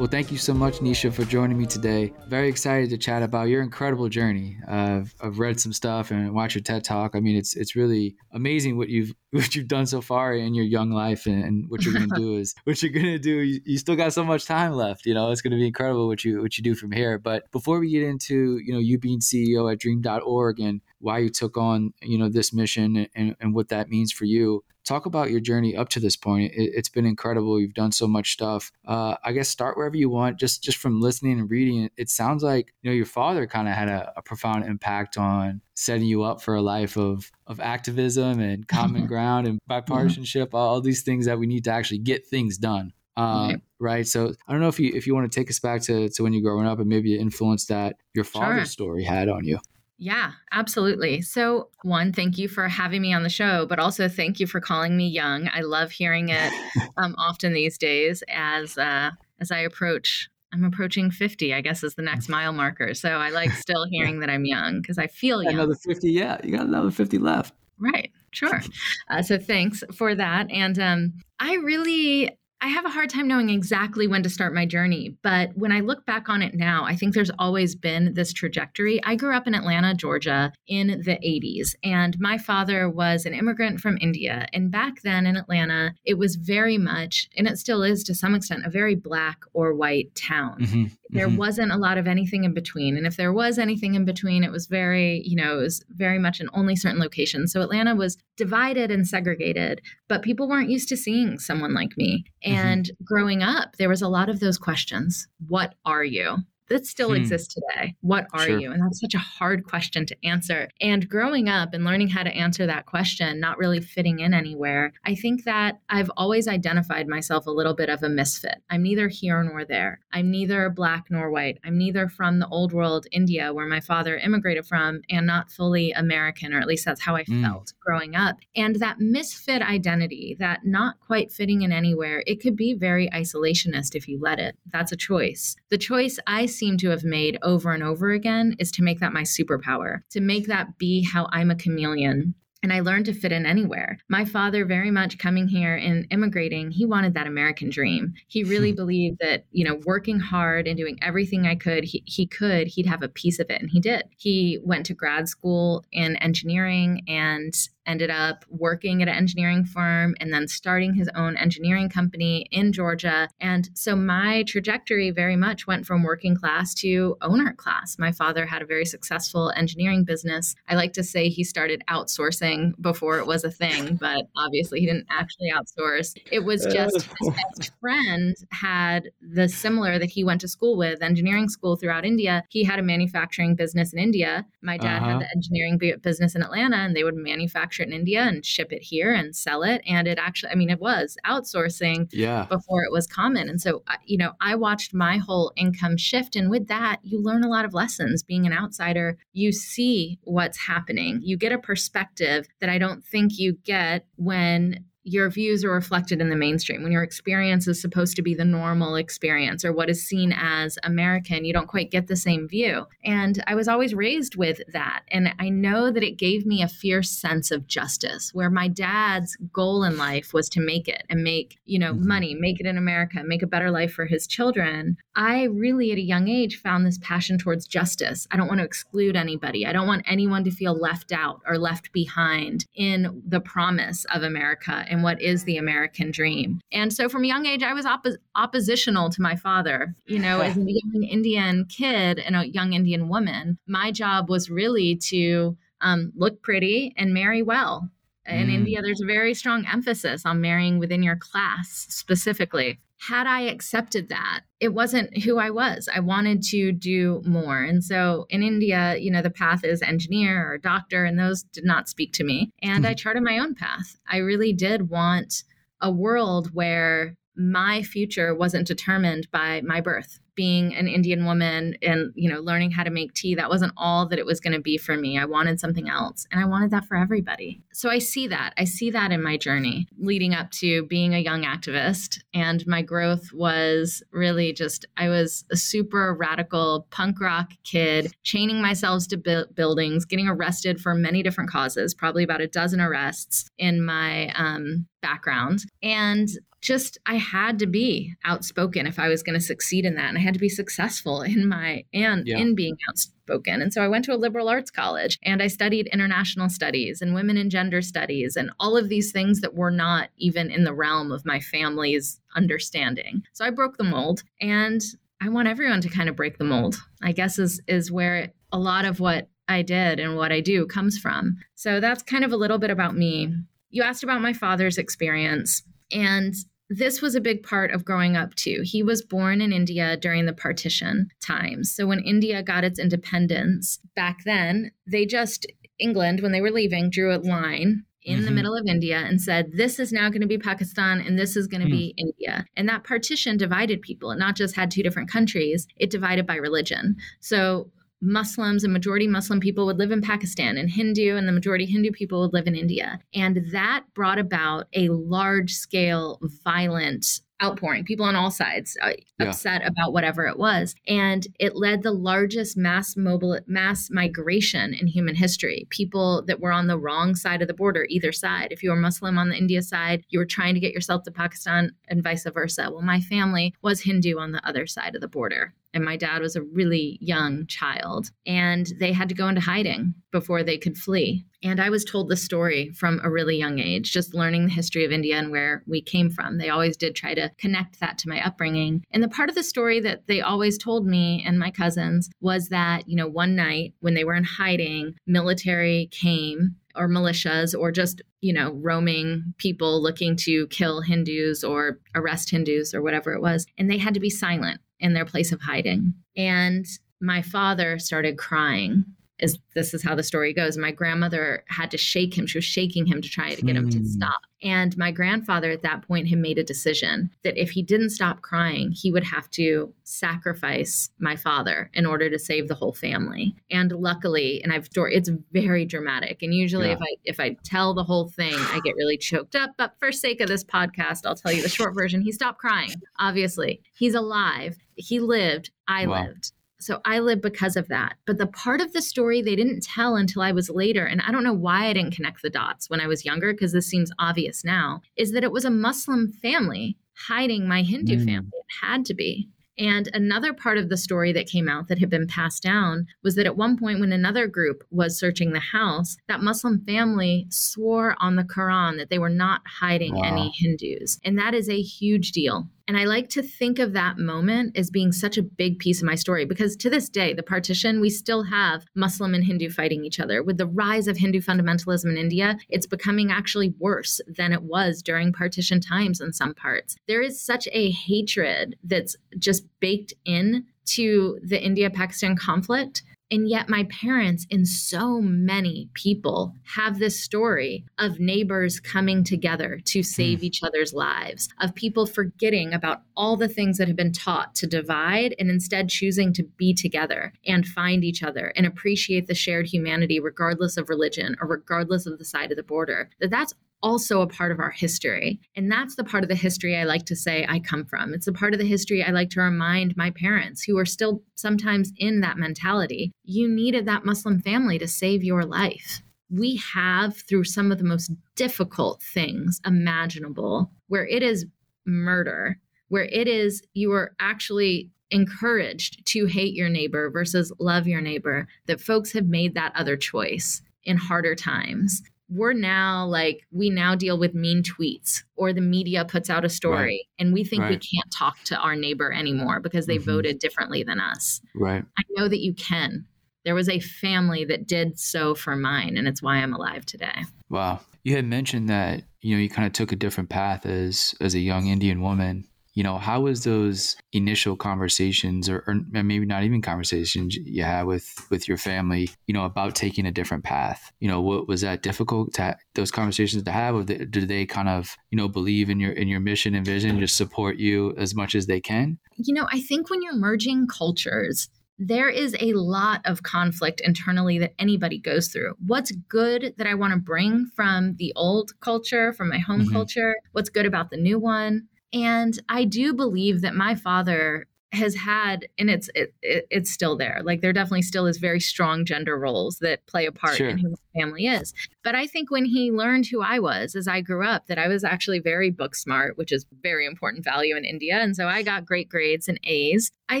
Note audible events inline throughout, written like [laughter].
Well, thank you so much, Nisha, for joining me today. Very excited to chat about your incredible journey. Uh, I've read some stuff and watched your TED talk. I mean, it's it's really amazing what you've [laughs] what you've done so far in your young life, and, and what you're going [laughs] to do is what you're going to do. You, you, still got so much time left. You know, it's going to be incredible what you what you do from here. But before we get into you know you being CEO at Dream.org and why you took on you know this mission and, and what that means for you talk about your journey up to this point it, has been incredible you've done so much stuff uh, i guess start wherever you want just just from listening and reading it, it sounds like you know your father kind of had a, a, profound impact on setting you up for a life of of activism and [laughs] common ground and bipartisanship mm-hmm. all, these things that we need to actually get things done um, right. right. So I don't know if you if you want to take us back to, to when you're growing up and maybe the influence that your father's sure. story had on you. Yeah, absolutely. So, one, thank you for having me on the show, but also thank you for calling me young. I love hearing it [laughs] um, often these days as uh, as I approach. I'm approaching 50, I guess, is the next mile marker. So I like still [laughs] hearing that I'm young because I feel young. Another 50, yeah. You got another 50 left. Right. Sure. [laughs] Uh, so thanks for that. And um, I really I have a hard time knowing exactly when to start my journey, but when I look back on it now, I think there's always been this trajectory. I grew up in Atlanta, Georgia in the 80s, and my father was an immigrant from India. And back then in Atlanta, it was very much, and it still is to some extent, a very black or white town. Mm-hmm. There mm-hmm. wasn't a lot of anything in between. And if there was anything in between, it was very, you know, it was very much in only certain locations. So Atlanta was divided and segregated, but people weren't used to seeing someone like me. Mm-hmm. And mm-hmm. growing up, there was a lot of those questions What are you? That still hmm. exists today. What are sure. you? And that's such a hard question to answer. And growing up and learning how to answer that question, not really fitting in anywhere, I think that I've always identified myself a little bit of a misfit. I'm neither here nor there. I'm neither black nor white. I'm neither from the old world India, where my father immigrated from, and not fully American, or at least that's how I mm. felt growing up. And that misfit identity, that not quite fitting in anywhere, it could be very isolationist if you let it. That's a choice. The choice I seem to have made over and over again is to make that my superpower, to make that be how I'm a chameleon and I learned to fit in anywhere. My father, very much coming here and immigrating, he wanted that American dream. He really hmm. believed that, you know, working hard and doing everything I could, he, he could, he'd have a piece of it. And he did. He went to grad school in engineering and ended up working at an engineering firm and then starting his own engineering company in Georgia. And so my trajectory very much went from working class to owner class. My father had a very successful engineering business. I like to say he started outsourcing before it was a thing, but obviously he didn't actually outsource. It was just his best [laughs] friend had the similar that he went to school with, engineering school throughout India. He had a manufacturing business in India. My dad uh-huh. had the engineering business in Atlanta, and they would manufacture manufacture it in India and ship it here and sell it. And it actually, I mean, it was outsourcing yeah. before it was common. And so, you know, I watched my whole income shift. And with that, you learn a lot of lessons. Being an outsider, you see what's happening. You get a perspective that I don't think you get when your views are reflected in the mainstream. When your experience is supposed to be the normal experience or what is seen as American, you don't quite get the same view. And I was always raised with that. And I know that it gave me a fierce sense of justice where my dad's goal in life was to make it and make, you know, mm-hmm. money, make it in America, make a better life for his children. I really at a young age found this passion towards justice. I don't want to exclude anybody. I don't want anyone to feel left out or left behind in the promise of America and what is the American dream. And so from a young age, I was oppo- oppositional to my father. You know, [laughs] as a young Indian kid and a young Indian woman, my job was really to um, look pretty and marry well. In mm. India, there's a very strong emphasis on marrying within your class specifically had I accepted that, it wasn't who I was. I wanted to do more. And so in India, you know, the path is engineer or doctor, and those did not speak to me. And I mm-hmm. charted my own path. I really did want a world where my future wasn't determined by my birth being an Indian woman and, you know, learning how to make tea, that wasn't all that it was going to be for me. I wanted something else and I wanted that for everybody. So I see that. I see that in my journey leading up to being a young activist. And my growth was really just, I was a super radical punk rock kid, chaining myself to bu- buildings, getting arrested for many different causes, probably about a dozen arrests in my um, background. And just I had to be outspoken if I was going to succeed in that and I had to be successful [laughs] in my and yeah. in being outspoken. And so I went to a liberal arts college and I studied international studies and women and gender studies and all of these things that were not even in the realm of my family's understanding. So I broke the mold and I want everyone to kind of break the mold. I guess is is where a lot of what I did and what I do comes from. So that's kind of a little bit about me. You asked about my father's experience. And this was a big part of growing up too. He was born in India during the partition times. So when India got its independence back then, they just, England, when they were leaving, drew a line in mm-hmm. the middle of India and said, This is now going to be Pakistan and this is going to mm. be India. And that partition divided people. It not just had two different countries, it divided by religion. So Muslims and majority Muslim people would live in Pakistan, and Hindu and the majority Hindu people would live in India. And that brought about a large scale, violent outpouring, people on all sides uh, yeah. upset about whatever it was. And it led the largest mass mobile mass migration in human history. People that were on the wrong side of the border, either side. If you were Muslim on the India side, you were trying to get yourself to Pakistan and vice versa. Well, my family was Hindu on the other side of the border and my dad was a really young child and they had to go into hiding before they could flee and i was told the story from a really young age just learning the history of india and where we came from they always did try to connect that to my upbringing and the part of the story that they always told me and my cousins was that you know one night when they were in hiding military came or militias or just you know roaming people looking to kill hindus or arrest hindus or whatever it was and they had to be silent in their place of hiding. And my father started crying. Is this is how the story goes. My grandmother had to shake him. She was shaking him to try to get him to hmm. stop. And my grandfather at that point had made a decision that if he didn't stop crying, he would have to sacrifice my father in order to save the whole family. And luckily, and I've it's very dramatic. And usually yeah. if I if I tell the whole thing, I get really choked up. But for sake of this podcast, I'll tell you the short version. He stopped crying. Obviously, he's alive. He lived. I wow. lived. So I live because of that. But the part of the story they didn't tell until I was later, and I don't know why I didn't connect the dots when I was younger, because this seems obvious now, is that it was a Muslim family hiding my Hindu mm. family. It had to be. And another part of the story that came out that had been passed down was that at one point, when another group was searching the house, that Muslim family swore on the Quran that they were not hiding wow. any Hindus. And that is a huge deal. And I like to think of that moment as being such a big piece of my story because to this day, the partition, we still have Muslim and Hindu fighting each other. With the rise of Hindu fundamentalism in India, it's becoming actually worse than it was during partition times in some parts. There is such a hatred that's just baked in to the India Pakistan conflict and yet, my parents and so many people have this story of neighbors coming together to save mm. each other's lives, of people forgetting about all the things that have been taught to divide and instead choosing to be together and find each other and appreciate the shared humanity, regardless of religion or regardless of the side of the border. That that's also a part of our history. And that's the part of the history I like to say I come from. It's a part of the history I like to remind my parents who are still sometimes in that mentality. You needed that Muslim family to save your life. We have, through some of the most difficult things imaginable, where it is murder, where it is you are actually encouraged to hate your neighbor versus love your neighbor, that folks have made that other choice in harder times we're now like we now deal with mean tweets or the media puts out a story right. and we think right. we can't talk to our neighbor anymore because they mm-hmm. voted differently than us right i know that you can there was a family that did so for mine and it's why i'm alive today wow you had mentioned that you know you kind of took a different path as as a young indian woman you know how was those initial conversations or, or, maybe not even conversations you had with with your family you know about taking a different path you know what was that difficult to those conversations to have or do they kind of you know believe in your in your mission and vision just support you as much as they can you know i think when you're merging cultures there is a lot of conflict internally that anybody goes through. What's good that I want to bring from the old culture, from my home mm-hmm. culture? What's good about the new one? And I do believe that my father has had and it's it, it, it's still there like there definitely still is very strong gender roles that play a part sure. in who my family is but i think when he learned who i was as i grew up that i was actually very book smart which is very important value in india and so i got great grades and a's. I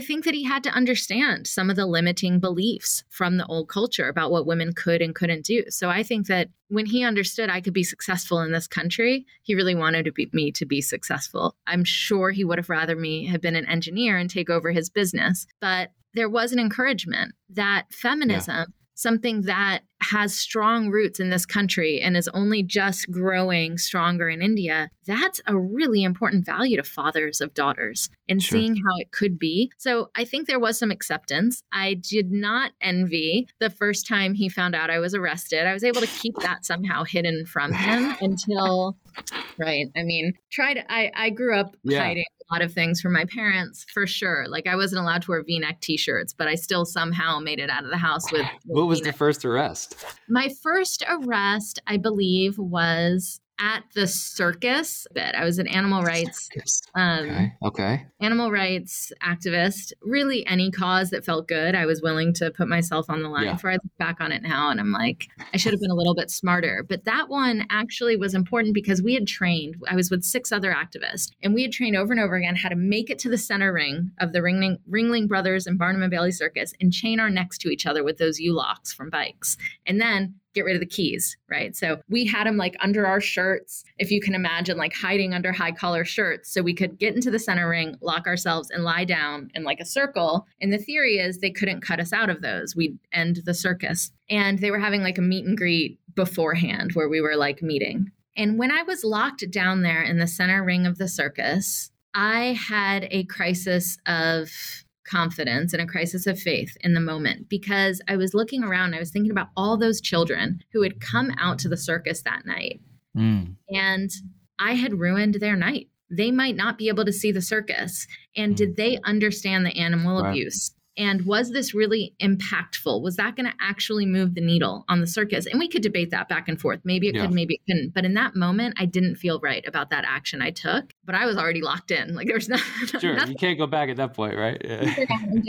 think that he had to understand some of the limiting beliefs from the old culture about what women could and couldn't do. So i think that when he understood I could be successful in this country, he really wanted to be, me to be successful. I'm sure he would have rather me have been an engineer and take over his business, but there was an encouragement that feminism yeah something that has strong roots in this country and is only just growing stronger in India, that's a really important value to fathers of daughters and sure. seeing how it could be. So I think there was some acceptance. I did not envy the first time he found out I was arrested. I was able to keep that somehow hidden from him [laughs] until right. I mean, tried. I I grew up yeah. hiding lot of things from my parents for sure. Like I wasn't allowed to wear V-neck t-shirts, but I still somehow made it out of the house with. with what was V-neck. the first arrest? My first arrest, I believe, was at the circus that I was an animal rights um, okay. okay. animal rights activist. Really, any cause that felt good, I was willing to put myself on the line yeah. for. I look back on it now, and I'm like, I should have been a little bit smarter. But that one actually was important because we had trained. I was with six other activists, and we had trained over and over again how to make it to the center ring of the Ringling, Ringling Brothers and Barnum and Bailey Circus and chain our necks to each other with those U locks from bikes, and then get rid of the keys, right? So we had them like under our shirts, if you can imagine, like hiding under high collar shirts. So we could get into the center ring, lock ourselves, and lie down in like a circle. And the theory is they couldn't cut us out of those. We'd end the circus. And they were having like a meet and greet beforehand where we were like meeting. And when I was locked down there in the center ring of the circus, I had a crisis of confidence and a crisis of faith in the moment because I was looking around, I was thinking about all those children who had come out to the circus that night. Mm. And I had ruined their night. They might not be able to see the circus. And mm. did they understand the animal right. abuse? And was this really impactful? Was that going to actually move the needle on the circus? And we could debate that back and forth. Maybe it yeah. could, maybe it couldn't. But in that moment, I didn't feel right about that action I took. But I was already locked in. Like there's [laughs] not. Sure, nothing. you can't go back at that point, right? Yeah.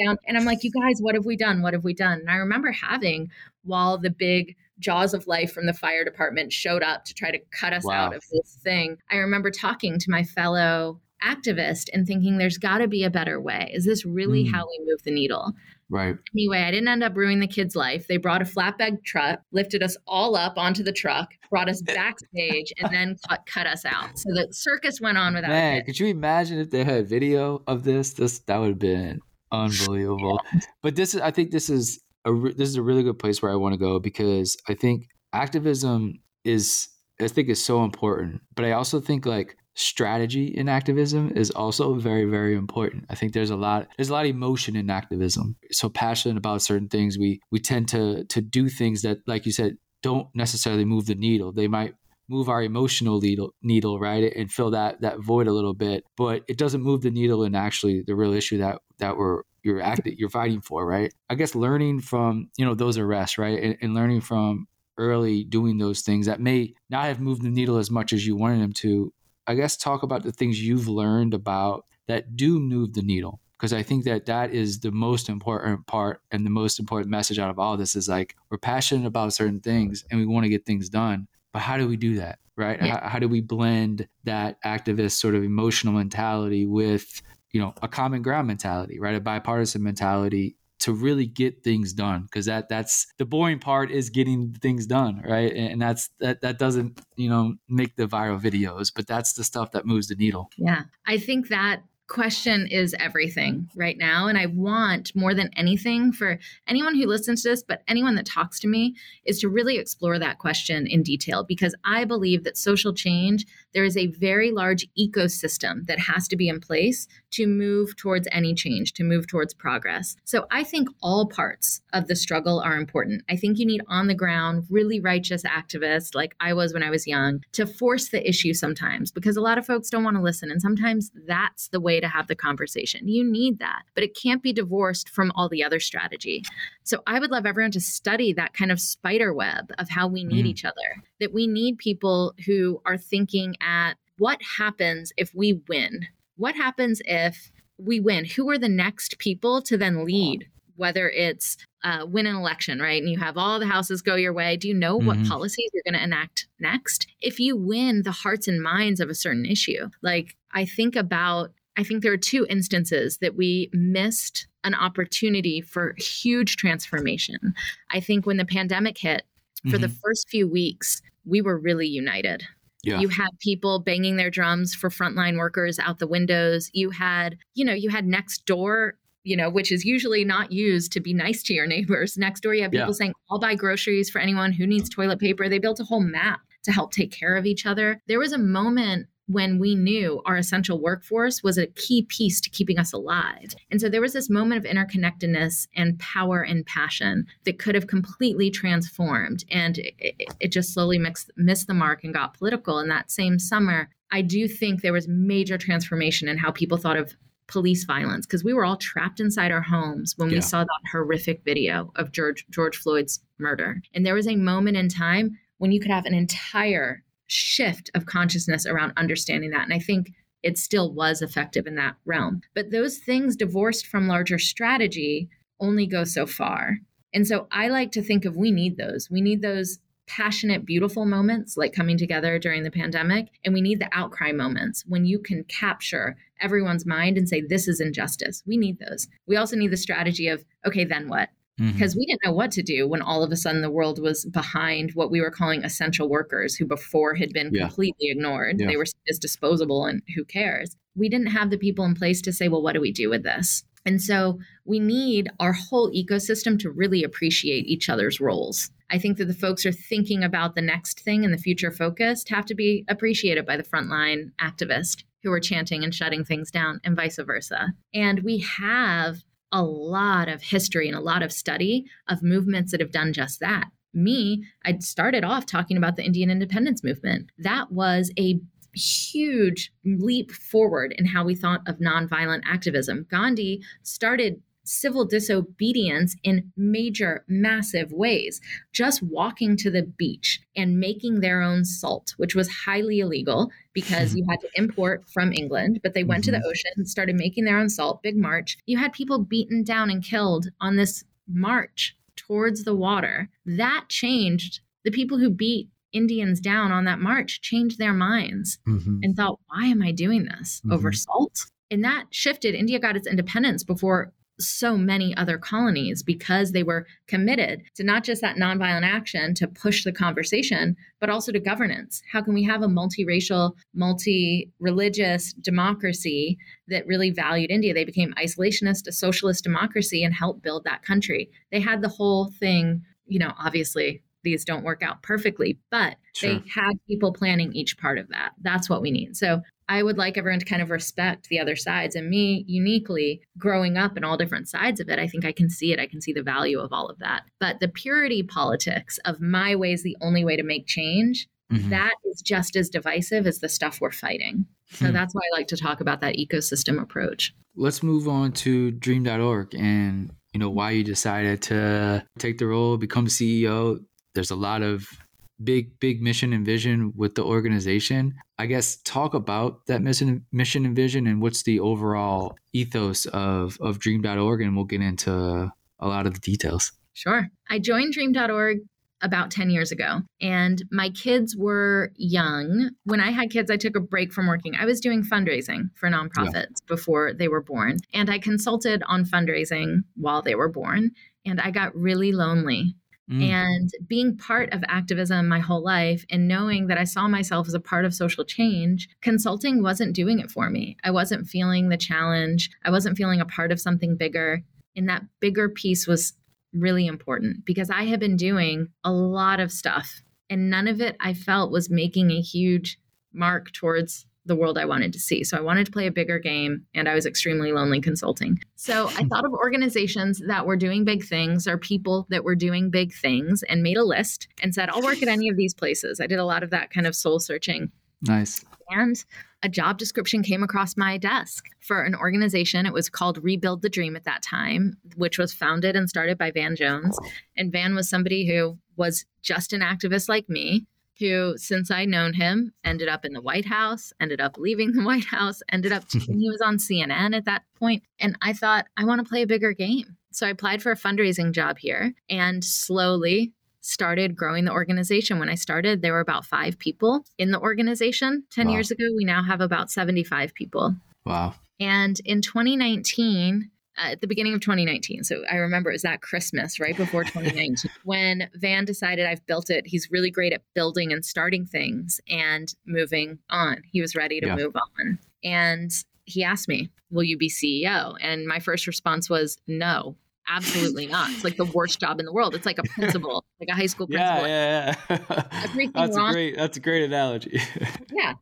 down, and I'm like, you guys, what have we done? What have we done? And I remember having while the big jaws of life from the fire department showed up to try to cut us wow. out of this thing. I remember talking to my fellow activist and thinking there's got to be a better way. Is this really mm. how we move the needle? Right. Anyway, I didn't end up ruining the kid's life. They brought a flatbed truck, lifted us all up onto the truck, brought us [laughs] backstage, and then cut, cut us out. So the circus went on without. Man, could you imagine if they had video of this? This that would have been unbelievable. [laughs] Yeah. But this is, I think, this is a this is a really good place where I want to go because I think activism is I think is so important. But I also think like strategy in activism is also very very important. I think there's a lot there's a lot of emotion in activism. So passionate about certain things we we tend to to do things that like you said don't necessarily move the needle. They might move our emotional needle needle right and fill that that void a little bit but it doesn't move the needle in actually the real issue that that we're you're acting you're fighting for right? I guess learning from you know those arrests right and, and learning from early doing those things that may not have moved the needle as much as you wanted them to I guess talk about the things you've learned about that do move the needle because I think that that is the most important part and the most important message out of all this is like we're passionate about certain things and we want to get things done, but how do we do that? Right? Yeah. How, how do we blend that activist sort of emotional mentality with you know a common ground mentality, right? A bipartisan mentality to really get things done because that that's the boring part is getting things done right? And that's that that doesn't you know make the viral videos but that's the stuff that moves the needle. Yeah. I think that question is everything right now. And I want more than anything for anyone who listens to this, but anyone that talks to me, is to really explore that question in detail because I believe that social change, there is a very large ecosystem that has to be in place to move towards any change, to move towards progress. So I think all parts of the struggle are important. I think you need on the ground, really righteous activists like I was when I was young to force the issue sometimes because a lot of folks don't want to listen. And sometimes that's the way to have the conversation. You need that, but it can't be divorced from all the other strategy. So I would love everyone to study that kind of spider web of how we need mm. each other, that we need people who are thinking at what happens if we win? What happens if we win, who are the next people to then lead? Whether it's uh, win an election, right? And you have all the houses go your way. Do you know what Mhm. policies you're going to enact next? If you win the hearts and minds of a certain issue, like I think about, I think there are two instances that we missed an opportunity for huge transformation. I think when the pandemic hit, for the mm-hmm. first few weeks, we were really united. Yeah. You had people banging their drums for frontline workers out the windows. You had, you know, you had next door, you know, which is usually not used to be nice to your neighbors. Next door, you have people Yeah. saying, I'll buy groceries for anyone who needs toilet paper. They built a whole map to help take care of each other. There was a moment when we knew our essential workforce was a key piece to keeping us alive. And so there was this moment of interconnectedness and power and passion that could have completely transformed. And it, it- just slowly mixed, missed the mark and got political. And that same summer, I do think there was major transformation in how people thought of police violence because we were all trapped inside our homes when Yeah. we saw that horrific video of George George Floyd's murder. And there was a moment in time when you could have an entire shift of consciousness around understanding that. And I think it still was effective in that realm. But those things divorced from larger strategy only go so far. And so I like to think of we need those. We need those passionate, beautiful moments like coming together during the pandemic. And we need the outcry moments when you can capture everyone's mind and say, this is injustice. We need those. We also need the strategy of, okay, then what? Mhm. because we didn't know what to do when all of a sudden the world was behind what we were calling essential workers who before had been Yeah. completely ignored. Yeah. They were as disposable and who cares? We didn't have the people in place to say, well, what do we do with this? And so we need our whole ecosystem to really appreciate each other's roles. I think that the folks are thinking about the next thing and the future focused have to be appreciated by the frontline activist who are chanting and shutting things down and vice versa. And we have a lot of history and a lot of study of movements that have done just that. Me, I started off talking about the Indian independence movement. That was a huge leap forward in how we thought of nonviolent activism. Gandhi started civil disobedience in major, massive ways. Just walking to the beach and making their own salt, which was highly illegal because [laughs] you had to import from England, but they went to the ocean and started making their own salt, big march. You had people beaten down and killed on this march towards the water. That changed the people who beat Indians down on that march changed their minds Mhm. and thought, why am I doing this over Mhm. salt? And that shifted. India got its independence before so many other colonies because they were committed to not just that nonviolent action to push the conversation, but also to governance. How can we have a multiracial, multi religious democracy that really valued India? They became isolationist, a socialist democracy, and helped build that country. They had the whole thing, you know, obviously. These don't work out perfectly, but Sure. they had people planning each part of that. That's what we need. So I would like everyone to kind of respect the other sides. And me, uniquely, growing up in all different sides of it, I think I can see it. I can see the value of all of that. But the purity politics of my way is the only way to make change, Mhm. that is just as divisive as the stuff we're fighting. So Hmm. that's why I like to talk about that ecosystem approach. Let's move on to dream.org and you know why you decided to take the role, become CEO. There's a lot of big big mission and vision with the organization. I guess talk about that mission mission and vision and what's the overall ethos of of dream.org and we'll get into a lot of the details. Sure. I joined dream.org about 10 years ago, and my kids were young. When I had kids, I took a break from working. I was doing fundraising for nonprofits before they were born, and I consulted on fundraising while they were born, and I got really lonely. Mm. And being part of activism my whole life and knowing that I saw myself as a part of social change, consulting wasn't doing it for me. I wasn't feeling the challenge. I wasn't feeling a part of something bigger. And that bigger piece was really important because I had been doing a lot of stuff and none of it I felt was making a huge mark towards the world I wanted to see. So I wanted to play a bigger game and I was extremely lonely consulting. So I hmm. thought of organizations that were doing big things or people that were doing big things and made a list and said, I'll work at any of these places. I did a lot of that kind of soul searching. Nice. And a job description came across my desk for an organization. It was called Rebuild the Dream at that time, which was founded and started by Van Jones. And Van was somebody who was just an activist like me, who, since I known him, ended up in the White House, ended up leaving the [laughs] White House, ended up, [laughs] he was on CNN at that point. And I thought, I want to play a bigger game. So I applied for a fundraising job here and slowly started growing the organization. When I started, there were about five people in the organization. 10 wow. years ago, we now have about 75 people. Wow. And in 2019, uh, at the beginning of 2019. So I remember it was that Christmas right before [laughs] 2019 when Van decided I've built it. He's really great at building and starting things and moving on. He was ready to yeah. move on. And he asked me, Will you be CEO? And my first response was, No, absolutely not. It's like the worst job in the world. It's like a principal, [laughs] like a high school principal. Yeah, yeah, yeah. Everything [laughs] that's wrong. a great. That's a great analogy. yeah,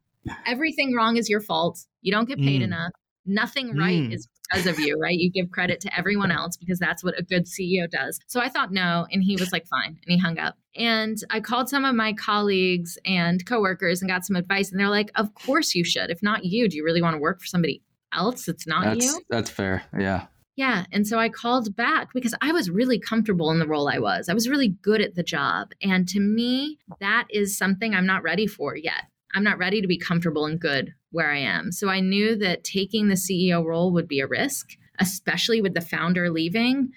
everything wrong is your fault. You don't get paid mm. enough. Nothing right mm. is because of you, right? You give credit to everyone else because that's what a good CEO does. So I thought no, and he was like, fine, and he hung up. And I called some of my colleagues and coworkers and got some advice, and they're like, of course you should. If not you, do you really want to work for somebody else? It's not that's, you. That's fair. Yeah. Yeah. And so I called back because I was really comfortable in the role I was. I was really good at the job. And to me, that is something I'm not ready for yet. I'm not ready to be comfortable and good where I am. So I knew that taking the CEO role would be a risk, especially with the founder leaving,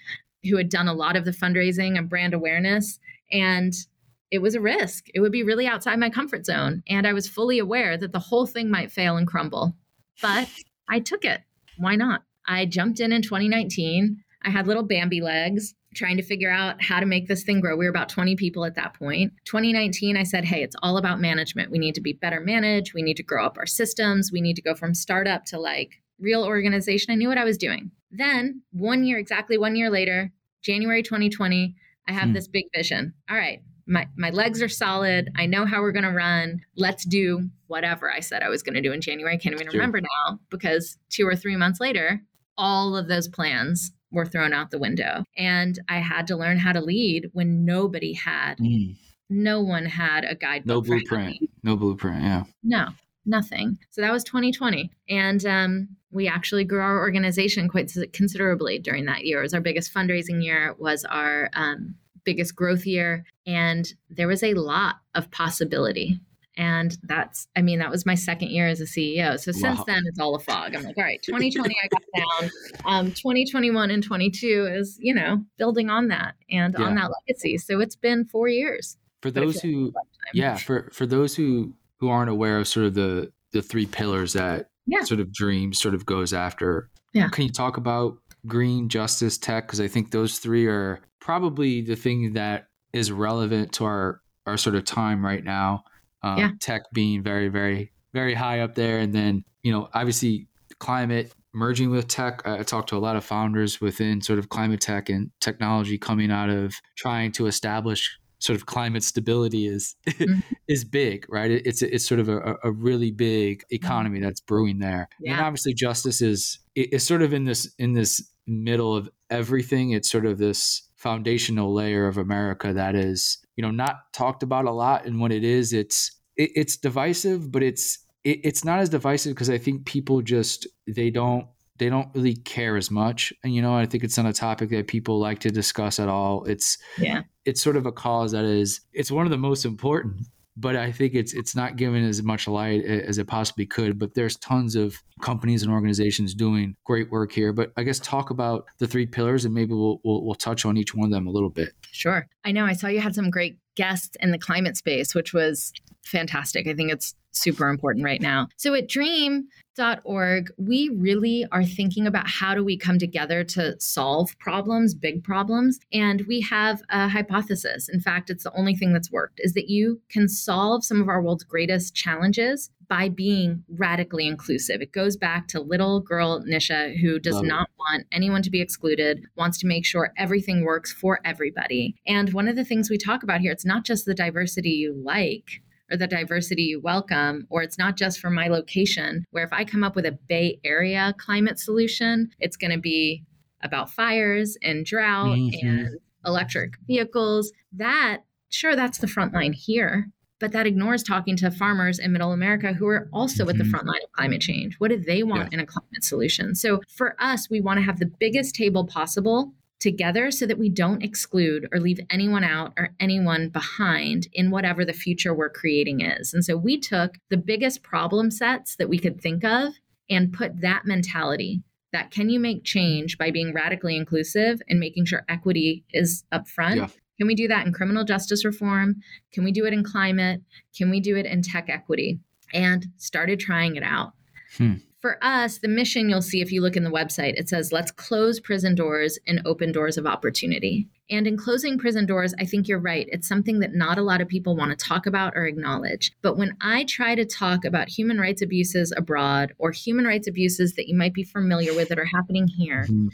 who had done a lot of the fundraising and brand awareness. And it was a risk. It would be really outside my comfort zone. And I was fully aware that the whole thing might fail and crumble. But I took it. Why not? I jumped in in 2019. I had little Bambi legs trying to figure out how to make this thing grow. We were about 20 people at that point. 2019, I said, hey, it's all about management. We need to be better managed. We need to grow up our systems. We need to go from startup to like real organization. I knew what I was doing. Then, one year, exactly one year later, January 2020, I have hmm. this big vision. All right, my, my legs are solid. I know how we're going to run. Let's do whatever I said I was going to do in January. I can't even remember now because two or three months later, all of those plans were thrown out the window. And I had to learn how to lead when nobody had. Mm. No one had a guidebook. No blueprint. No blueprint. Yeah. No, nothing. So that was 2020. And um, we actually grew our organization quite considerably during that year. It was our biggest fundraising year, was our um, biggest growth year. And there was a lot of possibility and that's, I mean, that was my second year as a CEO. So since wow. then, it's all a fog. I'm like, all right, 2020, [laughs] I got down. Um, 2021 and 22 is, you know, building on that and yeah. on that legacy. So it's been four years. For those who, like yeah, for, for those who, who aren't aware of sort of the, the three pillars that yeah. sort of dream sort of goes after. Yeah. Can you talk about green justice tech? Cause I think those three are probably the thing that is relevant to our, our sort of time right now um, yeah. tech being very, very, very high up there. And then, you know, obviously climate merging with tech. I talked to a lot of founders within sort of climate tech and technology coming out of trying to establish sort of climate stability is [laughs] mm-hmm. is big, right? It's it's sort of a, a really big mm-hmm. economy that's brewing there, yeah. and obviously justice is is sort of in this in this middle of everything. It's sort of this foundational layer of America that is you know not talked about a lot and what it is. It's it, it's divisive but it's it, it's not as divisive because i think people just they don't they don't really care as much. And you know i think it's not a topic that people like to discuss at all. It's yeah. it's sort of a cause that is it's one of the most important but I think it's it's not given as much light as it possibly could. But there's tons of companies and organizations doing great work here. But I guess talk about the three pillars, and maybe we'll we'll, we'll touch on each one of them a little bit. Sure. I know. I saw you had some great guests in the climate space, which was fantastic. I think it's super important right now. So at Dream, org we really are thinking about how do we come together to solve problems big problems and we have a hypothesis in fact it's the only thing that's worked is that you can solve some of our world's greatest challenges by being radically inclusive it goes back to little girl nisha who does Love not it. want anyone to be excluded wants to make sure everything works for everybody and one of the things we talk about here it's not just the diversity you like or the diversity you welcome, or it's not just for my location, where if I come up with a Bay Area climate solution, it's going to be about fires and drought mm-hmm. and electric vehicles. That, sure, that's the front line here. But that ignores talking to farmers in middle America who are also mm-hmm. at the mm-hmm. front line of climate change. What do they want yeah. in a climate solution? So for us, we want to have the biggest table possible together so that we don't exclude or leave anyone out or anyone behind in whatever the future we're creating is. And so we took the biggest problem sets that we could think of and put that mentality that can you make change by being radically inclusive and making sure equity is up front? Yeah. Can we do that in criminal justice reform? Can we do it in climate? Can we do it in tech equity? And started trying it out. Hmm for us, the mission you'll see if you look in the website, it says, let's close prison doors and open doors of opportunity. And in closing prison doors, I think you're right. It's something that not a lot of people want to talk about or acknowledge. But when I try to talk about human rights abuses abroad or human rights abuses that you might be familiar with that are happening here, mm-hmm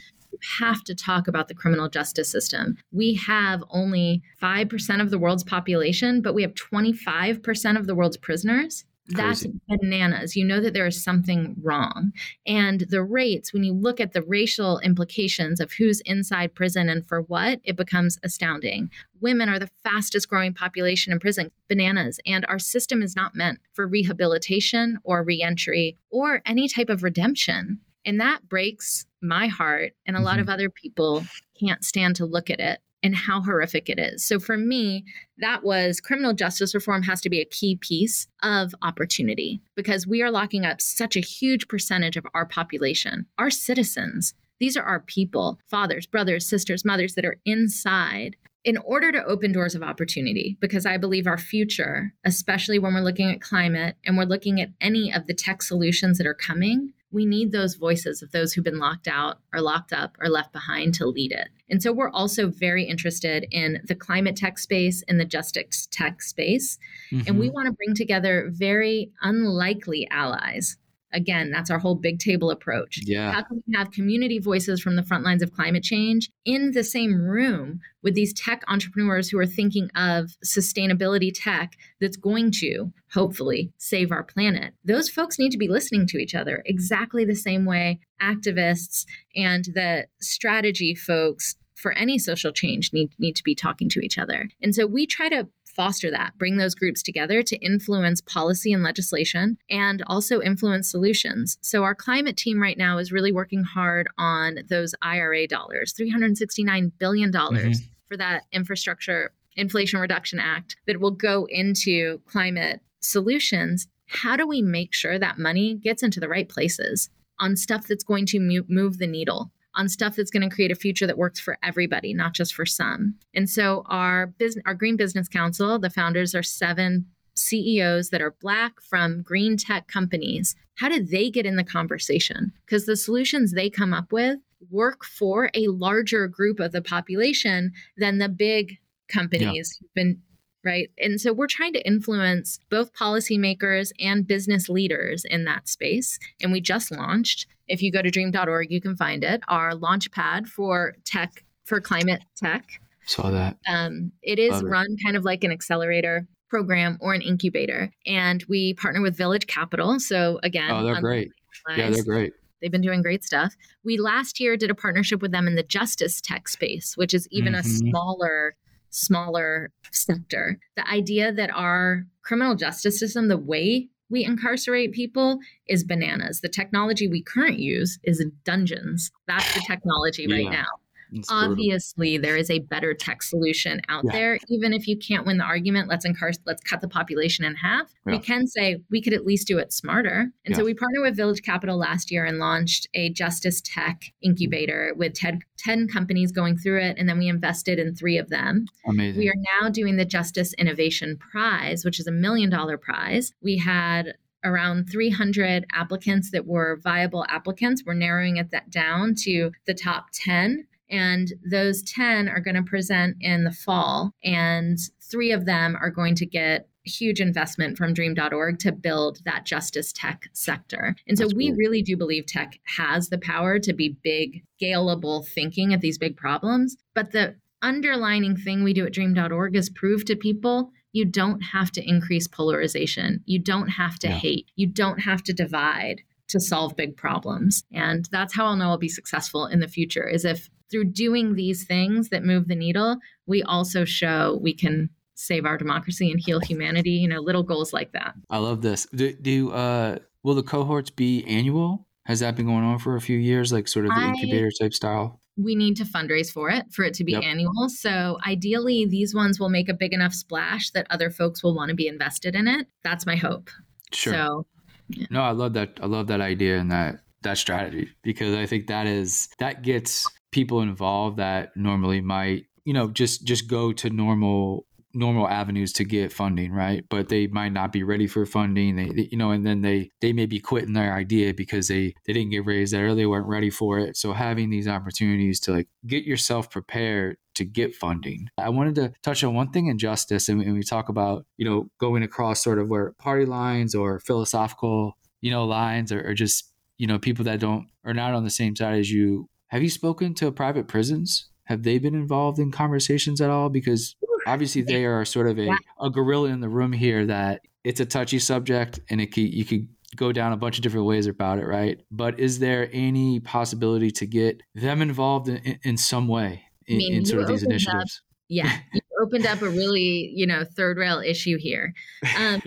have to talk about the criminal justice system. We have only 5% of the world's population, but we have 25% of the world's prisoners. That's bananas. You know that there is something wrong. And the rates, when you look at the racial implications of who's inside prison and for what, it becomes astounding. Women are the fastest growing population in prison, bananas. And our system is not meant for rehabilitation or reentry or any type of redemption. And that breaks my heart. And a mm-hmm. lot of other people can't stand to look at it and how horrific it is. So for me, that was criminal justice reform has to be a key piece of opportunity because we are locking up such a huge percentage of our population, our citizens. These are our people, fathers, brothers, sisters, mothers that are inside in order to open doors of opportunity, because I believe our future, especially when we're looking at climate and we're looking at any of the tech solutions that are coming, we need those voices of those who've been locked out or locked up or left behind to lead it. And so we're also very interested in the climate tech space and the justice tech space. Mm-hmm. And we mm-hmm. want to bring together very unlikely allies Again, that's our whole big table approach. Yeah. How can we have community voices from the front lines of climate change in the same room with these tech entrepreneurs who are thinking of sustainability tech that's going to hopefully save our planet? Those folks need to be listening to each other exactly the same way activists and the strategy folks for any social change need, need to be talking to each other. And so we try to foster that, bring those groups together to influence policy and legislation and also influence solutions. So, our climate team right now is really working hard on those IRA dollars $369 billion mm-hmm. for that infrastructure Inflation Reduction Act that will go into climate solutions. How do we make sure that money gets into the right places on stuff that's going to move the needle? On stuff that's going to create a future that works for everybody, not just for some. And so our business our Green Business Council, the founders are seven CEOs that are black from green tech companies. How did they get in the conversation? Because the solutions they come up with work for a larger group of the population than the big companies yeah. who've been right? And so we're trying to influence both policymakers and business leaders in that space. And we just launched, if you go to dream.org, you can find it, our launch pad for tech, for climate tech. Saw that. Um, it is run kind of like an accelerator program or an incubator. And we partner with Village Capital. So again, oh, they're great. Yeah, they're great. They've been doing great stuff. We last year did a partnership with them in the justice tech space, which is even mm-hmm. a smaller smaller sector. The idea that our criminal justice system, the way we incarcerate people, is bananas. The technology we currently use is dungeons. That's the technology right yeah. now. Obviously, there is a better tech solution out yeah. there. Even if you can't win the argument, let's encar- let's cut the population in half. Yeah. We can say we could at least do it smarter. And yeah. so we partnered with Village Capital last year and launched a justice tech incubator with 10, 10 companies going through it. And then we invested in three of them. Amazing. We are now doing the Justice Innovation Prize, which is a million dollar prize. We had around 300 applicants that were viable applicants. We're narrowing it that down to the top 10 and those 10 are going to present in the fall. And three of them are going to get huge investment from dream.org to build that justice tech sector. And so That's we cool. really do believe tech has the power to be big, scalable thinking at these big problems. But the underlining thing we do at dream.org is prove to people you don't have to increase polarization. You don't have to yeah. hate. You don't have to divide to solve big problems. And that's how I'll know I'll be successful in the future is if through doing these things that move the needle, we also show we can save our democracy and heal humanity, you know, little goals like that. I love this. Do, do uh will the cohorts be annual? Has that been going on for a few years, like sort of the I, incubator type style? we need to fundraise for it for it to be yep. annual. So ideally, these ones will make a big enough splash that other folks will want to be invested in it. That's my hope. Sure. So, yeah. No, I love that. I love that idea and that that strategy because I think that is that gets people involved that normally might you know just just go to normal normal avenues to get funding right? But they might not be ready for funding. They, they, you know and then they they may be quitting their idea because they they didn't get raised that early weren't ready for it. So having these opportunities to like get yourself prepared to get funding. I wanted to touch on one thing in justice and, and we talk about you know going across sort of where party lines or philosophical you know lines or, or just you know people that don't are not on the same side as you have you spoken to private prisons have they been involved in conversations at all because obviously they are sort of a, a gorilla in the room here that it's a touchy subject and it could, you could go down a bunch of different ways about it, right? But is there any possibility to get them involved in, in, in some way in, I mean, in sort of these initiatives? Up, yeah, [laughs] you opened up a really, you know, third rail issue here. Um,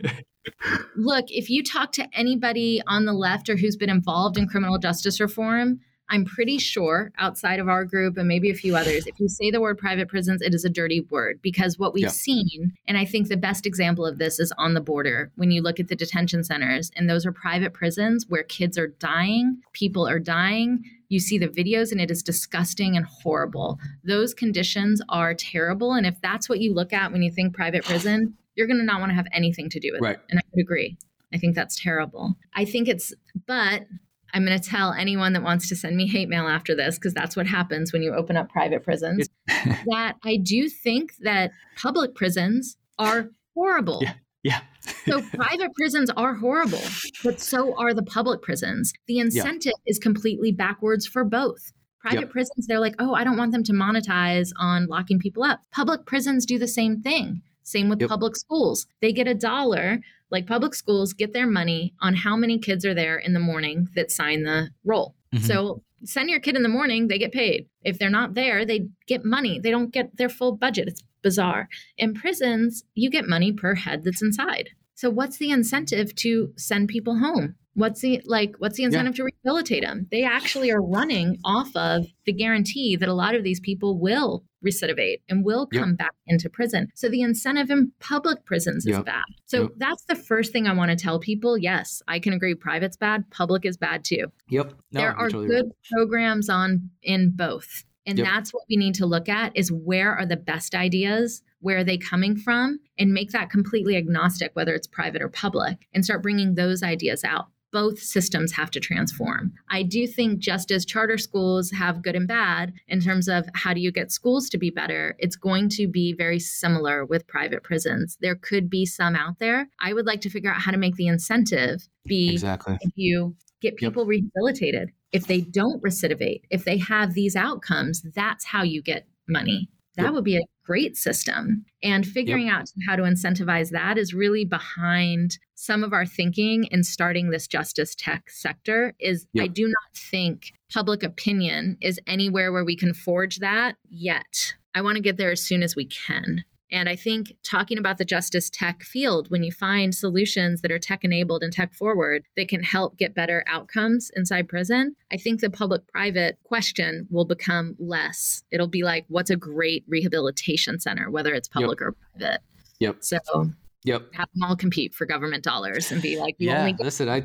[laughs] look, if you talk to anybody on the left or who's been involved in criminal justice reform, I'm pretty sure outside of our group and maybe a few others, if you say the word private prisons, it is a dirty word because what we've yeah. seen, and I think the best example of this is on the border when you look at the detention centers, and those are private prisons where kids are dying, people are dying. You see the videos and it is disgusting and horrible. Those conditions are terrible. And if that's what you look at when you think private prison, you're going to not want to have anything to do with right. it. And I would agree. I think that's terrible. I think it's, but I'm going to tell anyone that wants to send me hate mail after this, because that's what happens when you open up private prisons, [laughs] that I do think that public prisons are horrible. Yeah. Yeah. so private prisons are horrible, but so are the public prisons. The incentive yeah. is completely backwards for both. Private yep. prisons, they're like, oh, I don't want them to monetize on locking people up. Public prisons do the same thing. Same with yep. public schools. They get a dollar like public schools get their money on how many kids are there in the morning that sign the roll. Mm-hmm. So send your kid in the morning, they get paid. If they're not there, they get money. They don't get their full budget. It's bizarre. In prisons, you get money per head that's inside. So what's the incentive to send people home? What's the like what's the incentive yeah. to rehabilitate them? They actually are running off of the guarantee that a lot of these people will recidivate and will come yep. back into prison. So the incentive in public prisons is yep. bad. So yep. that's the first thing I want to tell people. Yes, I can agree private's bad, public is bad too. Yep. No, there are totally good right. programs on in both. And that's what we need to look at is where are the best ideas? Where are they coming from? And make that completely agnostic, whether it's private or public, and start bringing those ideas out both systems have to transform. I do think just as charter schools have good and bad in terms of how do you get schools to be better, it's going to be very similar with private prisons. There could be some out there. I would like to figure out how to make the incentive be exactly if you get people yep. rehabilitated. If they don't recidivate, if they have these outcomes, that's how you get money. That yep. would be a great system. And figuring yep. out how to incentivize that is really behind some of our thinking in starting this justice tech sector is yep. I do not think public opinion is anywhere where we can forge that yet. I want to get there as soon as we can. And I think talking about the justice tech field, when you find solutions that are tech enabled and tech forward that can help get better outcomes inside prison, I think the public private question will become less. It'll be like, what's a great rehabilitation center, whether it's public yep. or private? Yep. So, yep. Have them all compete for government dollars and be like, you yeah, only. listen, I.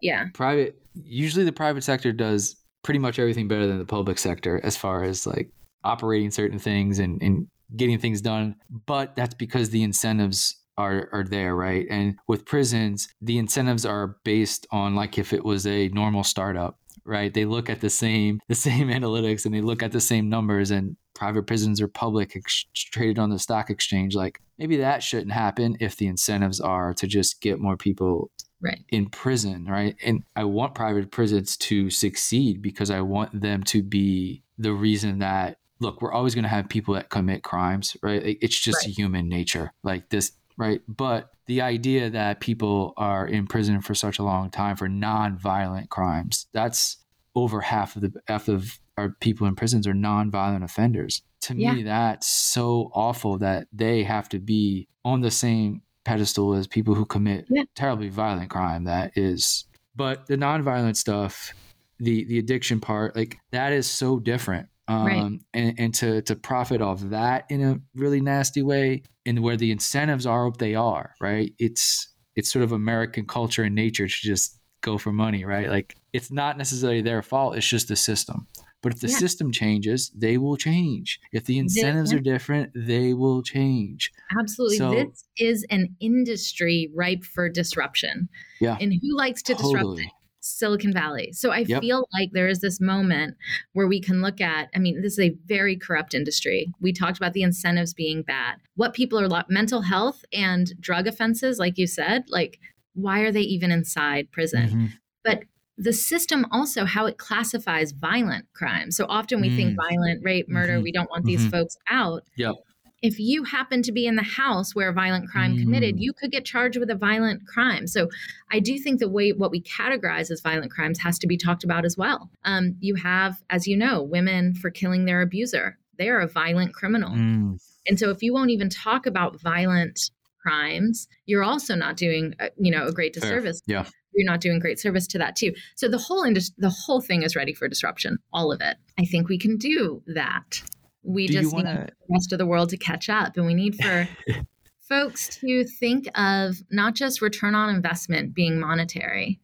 Yeah. Private, usually the private sector does pretty much everything better than the public sector as far as like operating certain things and, and getting things done, but that's because the incentives are are there, right? And with prisons, the incentives are based on like if it was a normal startup, right? They look at the same the same [laughs] analytics and they look at the same numbers and private prisons are public ex- traded on the stock exchange like maybe that shouldn't happen if the incentives are to just get more people right. in prison, right? And I want private prisons to succeed because I want them to be the reason that look, we're always going to have people that commit crimes, right? It's just right. human nature, like this, right? But the idea that people are in prison for such a long time for non-violent crimes, that's over half of the half of our people in prisons are non-violent offenders. To yeah. me, that's so awful that they have to be on the same pedestal as people who commit yeah. terribly violent crime. That is, but the non-violent stuff, the the addiction part, like that is so different Um, Right. and, and to to profit off that in a really nasty way, and where the incentives are what they are, right? It's it's sort of American culture and nature to just go for money, right? Like it's not necessarily their fault; it's just the system. But if the Yeah. system changes, they will change. If the incentives are different, they will change. Absolutely. So- this is an industry ripe for disruption. Yeah. And who likes to disrupt totally. it? Silicon Valley. So I Yep. feel like there is this moment where we can look at, I mean, this is a very corrupt industry. We talked about the incentives being bad. What people are, lo- mental health and drug offenses, like you said, like, why are they even inside prison? Mhm. But the system also, how it classifies violent crimes. So often we think Mm. violent, rape, murder, Mhm. we don't want these Mhm. folks out Yep. If you happen to be in the house where a violent crime committed, Mm. you could get charged with a violent crime. So I do think the way what we categorize as violent crimes has to be talked about as well. Um, you have, as you know, women for killing their abuser. They are a violent criminal. Mm. And so if you won't even talk about violent crimes, you're also not doing, uh, you know, a great Fair. disservice. Yeah. You're not doing great service to that too. So the whole industry, the whole thing is ready for disruption, all of it. I think we can do that. We Do just need wanna- the rest of the world to catch up, and we need for [laughs] folks to think of not just return on investment being monetary,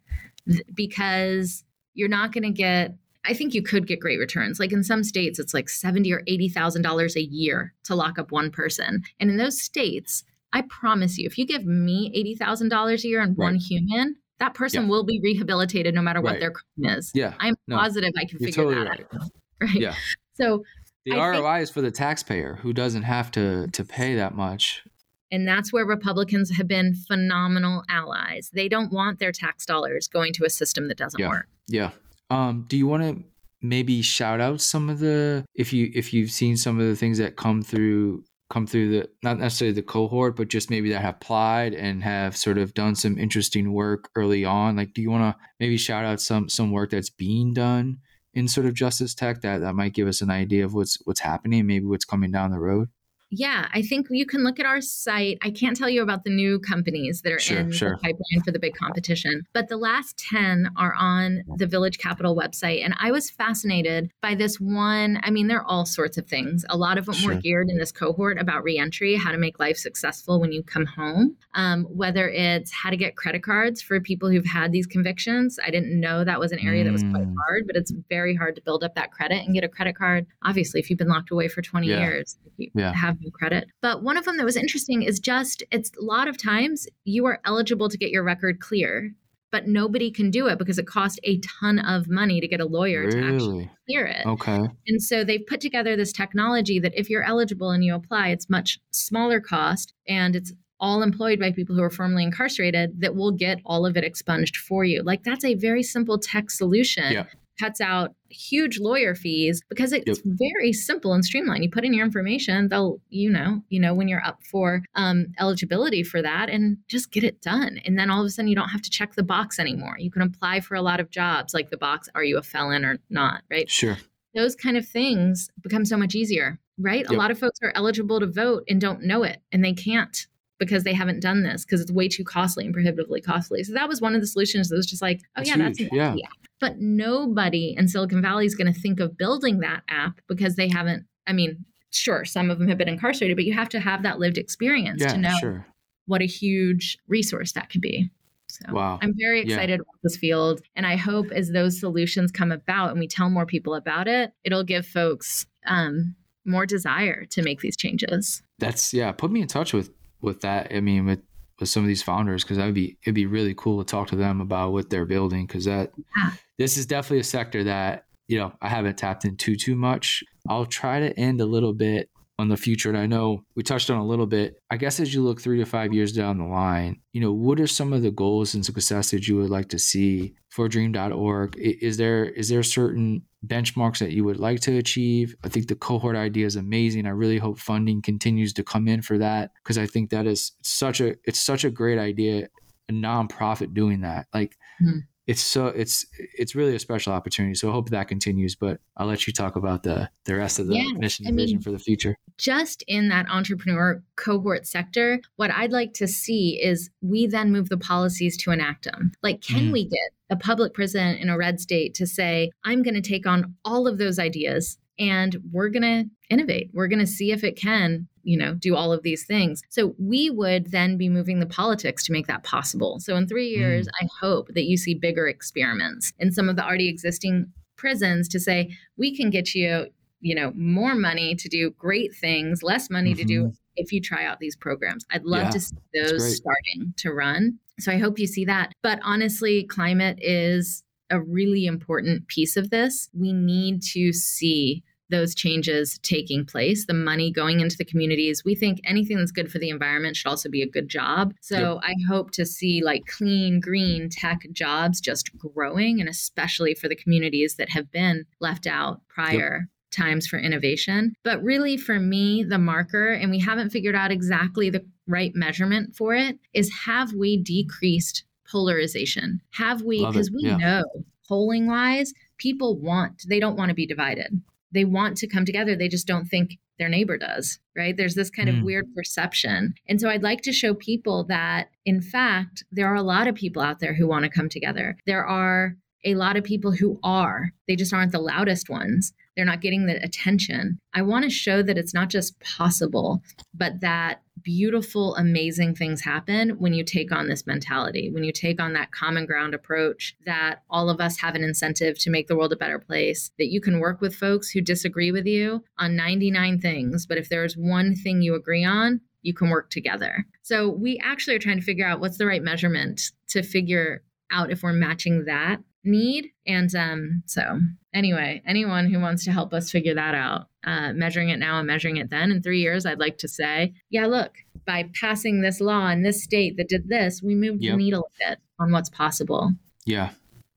th- because you're not going to get. I think you could get great returns. Like in some states, it's like seventy or eighty thousand dollars a year to lock up one person, and in those states, I promise you, if you give me eighty thousand dollars a year on one human, that person Yeah. will be rehabilitated no matter what their crime is. Yeah. I'm No, positive I can figure totally that right. out. [laughs] Right. Yeah. So The I think- ROI is for the taxpayer who doesn't have to to pay that much. And that's where Republicans have been phenomenal allies. They don't want their tax dollars going to a system that doesn't Yeah. work. Yeah. Um, do you want to maybe shout out some of the if you if you've seen some of the things that come through come through the not necessarily the cohort, but just maybe that have applied and have sort of done some interesting work early on? Like, do you want to maybe shout out some some work that's being done in sort of justice tech that that might give us an idea of what's what's happening, maybe what's coming down the road? Yeah, I think you can look at our site. I can't tell you about the new companies that are Sure, in sure. the pipeline for the big competition, but the last 10 are on the Village Capital website. And I was fascinated by this one. I mean, there are all sorts of things. A lot of them were geared in this cohort about reentry, how to make life successful when you come home, um, whether it's how to get credit cards for people who've had these convictions. I didn't know that was an area that was quite Mm. hard, but it's very hard to build up that credit and get a credit card. Obviously, if you've been locked away for 20 Yeah. years, you Yeah. have credit. But one of them that was interesting is just it's a lot of times you are eligible to get your record clear, but nobody can do it because it costs a ton of money to get a lawyer to actually clear it. Okay. And so they've put together this technology that if you're eligible and you apply, it's much smaller cost and it's all employed by people who are formerly incarcerated that will get all of it expunged for you. Like that's a very simple tech solution. Yeah. Cuts out huge lawyer fees because it's very simple and streamlined. You put in your information, they'll, you know, you know when you're up for um, eligibility for that, and just get it done. And then all of a sudden, you don't have to check the box anymore. You can apply for a lot of jobs, like the box: Are you a felon or not? Right? Sure. those kind of things become so much easier, right? A lot of folks are eligible to vote and don't know it, and they can't because they haven't done this because it's way too costly and prohibitively costly. So that was one of the solutions that was just like, oh That's yeah, that's huge. an Yeah. app. But nobody in Silicon Valley is going to think of building that app because they haven't. I mean, sure, some of them have been incarcerated, but you have to have that lived experience Yeah. to know Sure. what a huge resource that could be. So Wow. I'm very Yeah. excited about this field. And I hope as those solutions come about and we tell more people about it, it'll give folks um, more desire to make these changes. that's yeah put me in touch with with that i mean with with some of these founders because that'd be it'd be really cool to talk to them about what they're building because that Yeah. this is definitely a sector that you know i haven't tapped into too much i'll try to end a little bit on the future and i know we touched on a little bit. I guess as you look three to five years down the line you know what are some of the goals and success that you would like to see for dream.org is there is there certain benchmarks that you would like to achieve? I think the cohort idea is amazing. I really hope funding continues to come in for that because i think that is such a it's such a great idea a nonprofit doing that. Like Mhm. It's so it's it's really a special opportunity so i hope that continues but i'll let you talk about the the rest of the Yeah, mission I and vision for the future Just in that entrepreneur cohort sector, what I'd like to see is we then move the policies to enact them. Like, can Mm. we get a public president in a red state to say, I'm going to take on all of those ideas and we're going to innovate. We're going to see if it can you know do all of these things. So we would then be moving the politics to make that possible. So in three years mm. i hope that you see bigger experiments in some of the already existing prisons to say we can get you you know more money to do great things less money mm-hmm. to do mm-hmm. if you try out these programs. I'd love yeah, to see those starting to run. So i hope you see that. But honestly climate is a really important piece of this. We need to see those changes taking place, the money going into the communities. We think anything that's good for the environment should also be a good job. So yep. I hope to see like clean, green tech jobs just growing, and especially for the communities that have been left out prior. Yep times for innovation. But really, for me, the marker, and we haven't figured out exactly the right measurement for it, is have we decreased polarization? Have we, because we yeah. know polling wise, people want, they don't want to be divided they want to come together. They just don't think their neighbor does, right? There's this kind mm. of weird perception. And so I'd like to show people that, in fact, there are a lot of people out there who want to come together. There are a lot of people who are, they just aren't the loudest ones. They're not getting the attention. I want to show that it's not just possible, but that beautiful, amazing things happen when you take on this mentality, when you take on that common ground approach that all of us have an incentive to make the world a better place, that you can work with folks who disagree with you on 99 things. But if there's one thing you agree on, you can work together. So we actually are trying to figure out what's the right measurement to figure out if we're matching that need. And um, so, anyway, anyone who wants to help us figure that out, uh, measuring it now and measuring it then in three years, I'd like to say, yeah, look, by passing this law in this state that did this, we moved yep. the needle a bit on what's possible. Yeah.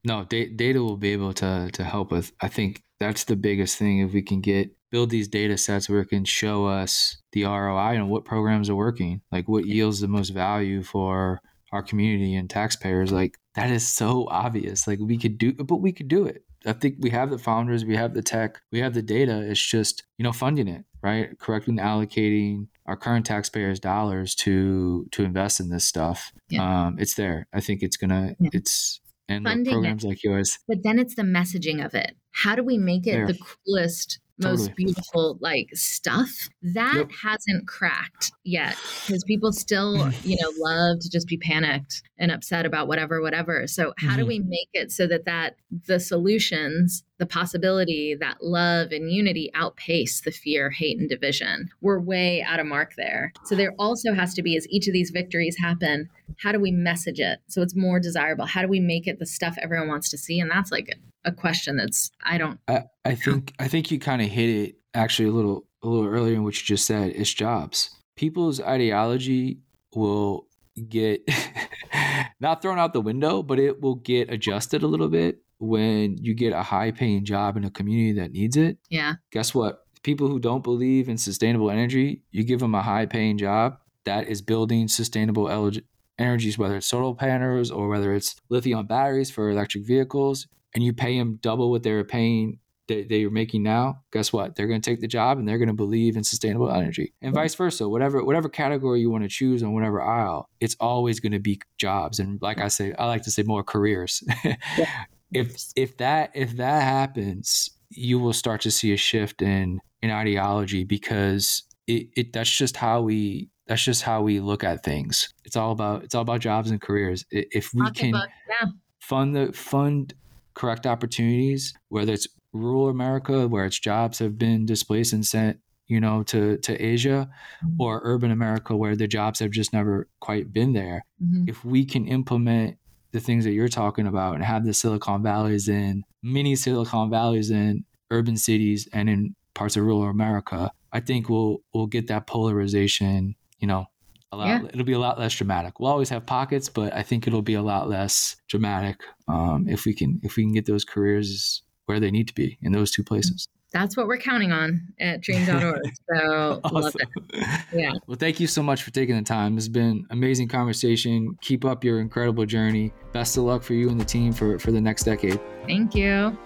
No, da- data will be able to to help with. I think that's the biggest thing. If we can get build these data sets where it can show us the ROI and what programs are working, like what yields the most value for our community and taxpayers like that is so obvious like we could do but we could do it i think we have the founders we have the tech we have the data it's just you know funding it right correctly allocating our current taxpayers dollars to to invest in this stuff yeah. um it's there i think it's gonna yeah. it's and Funding programs it. like yours but then it's the messaging of it how do we make it there. the coolest most beautiful like stuff. That yep. hasn't cracked yet because people still you know love to just be panicked and upset about whatever whatever. So how mm-hmm. do we make it so that that the solutions the possibility that love and unity outpace the fear hate and division? We're way out of mark there. So there also has to be as each of these victories happen how do we message it so it's more desirable? How do we make it the stuff everyone wants to see? And that's like a question that's I don't. I, I think I think you kind of hit it actually a little a little earlier in what you just said. It's jobs. People's ideology will get [laughs] not thrown out the window, but it will get adjusted a little bit when you get a high paying job in a community that needs it. Yeah. Guess what? People who don't believe in sustainable energy, you give them a high paying job that is building sustainable energies, whether it's solar panels or whether it's lithium batteries for electric vehicles and you pay them double what they're paying that they're making now, guess what? They're going to take the job and they're going to believe in sustainable energy, and vice versa. Whatever whatever category you want to choose on whatever aisle, it's always going to be jobs. And like I say, I like to say more careers. [laughs] if if that if that happens, you will start to see a shift in in ideology because it, it that's just how we that's just how we look at things. It's all about it's all about jobs and careers. If we can yeah. fund the fund correct opportunities, whether it's rural America where its jobs have been displaced and sent, you know, to, to Asia, mm-hmm. or urban America where the jobs have just never quite been there. Mm-hmm. If we can implement the things that you're talking about and have the Silicon Valleys in mini Silicon Valleys in urban cities and in parts of rural America, I think we'll we'll get that polarization, you know, a lot, yeah. it'll be a lot less dramatic. We'll always have pockets, but I think it'll be a lot less dramatic um, if we can if we can get those careers where they need to be in those two places. That's what we're counting on at dream.org. [laughs] So awesome. love it. Yeah. Well, thank you so much for taking the time. It's been amazing conversation. Keep up your incredible journey. Best of luck for you and the team for, for the next decade. Thank you.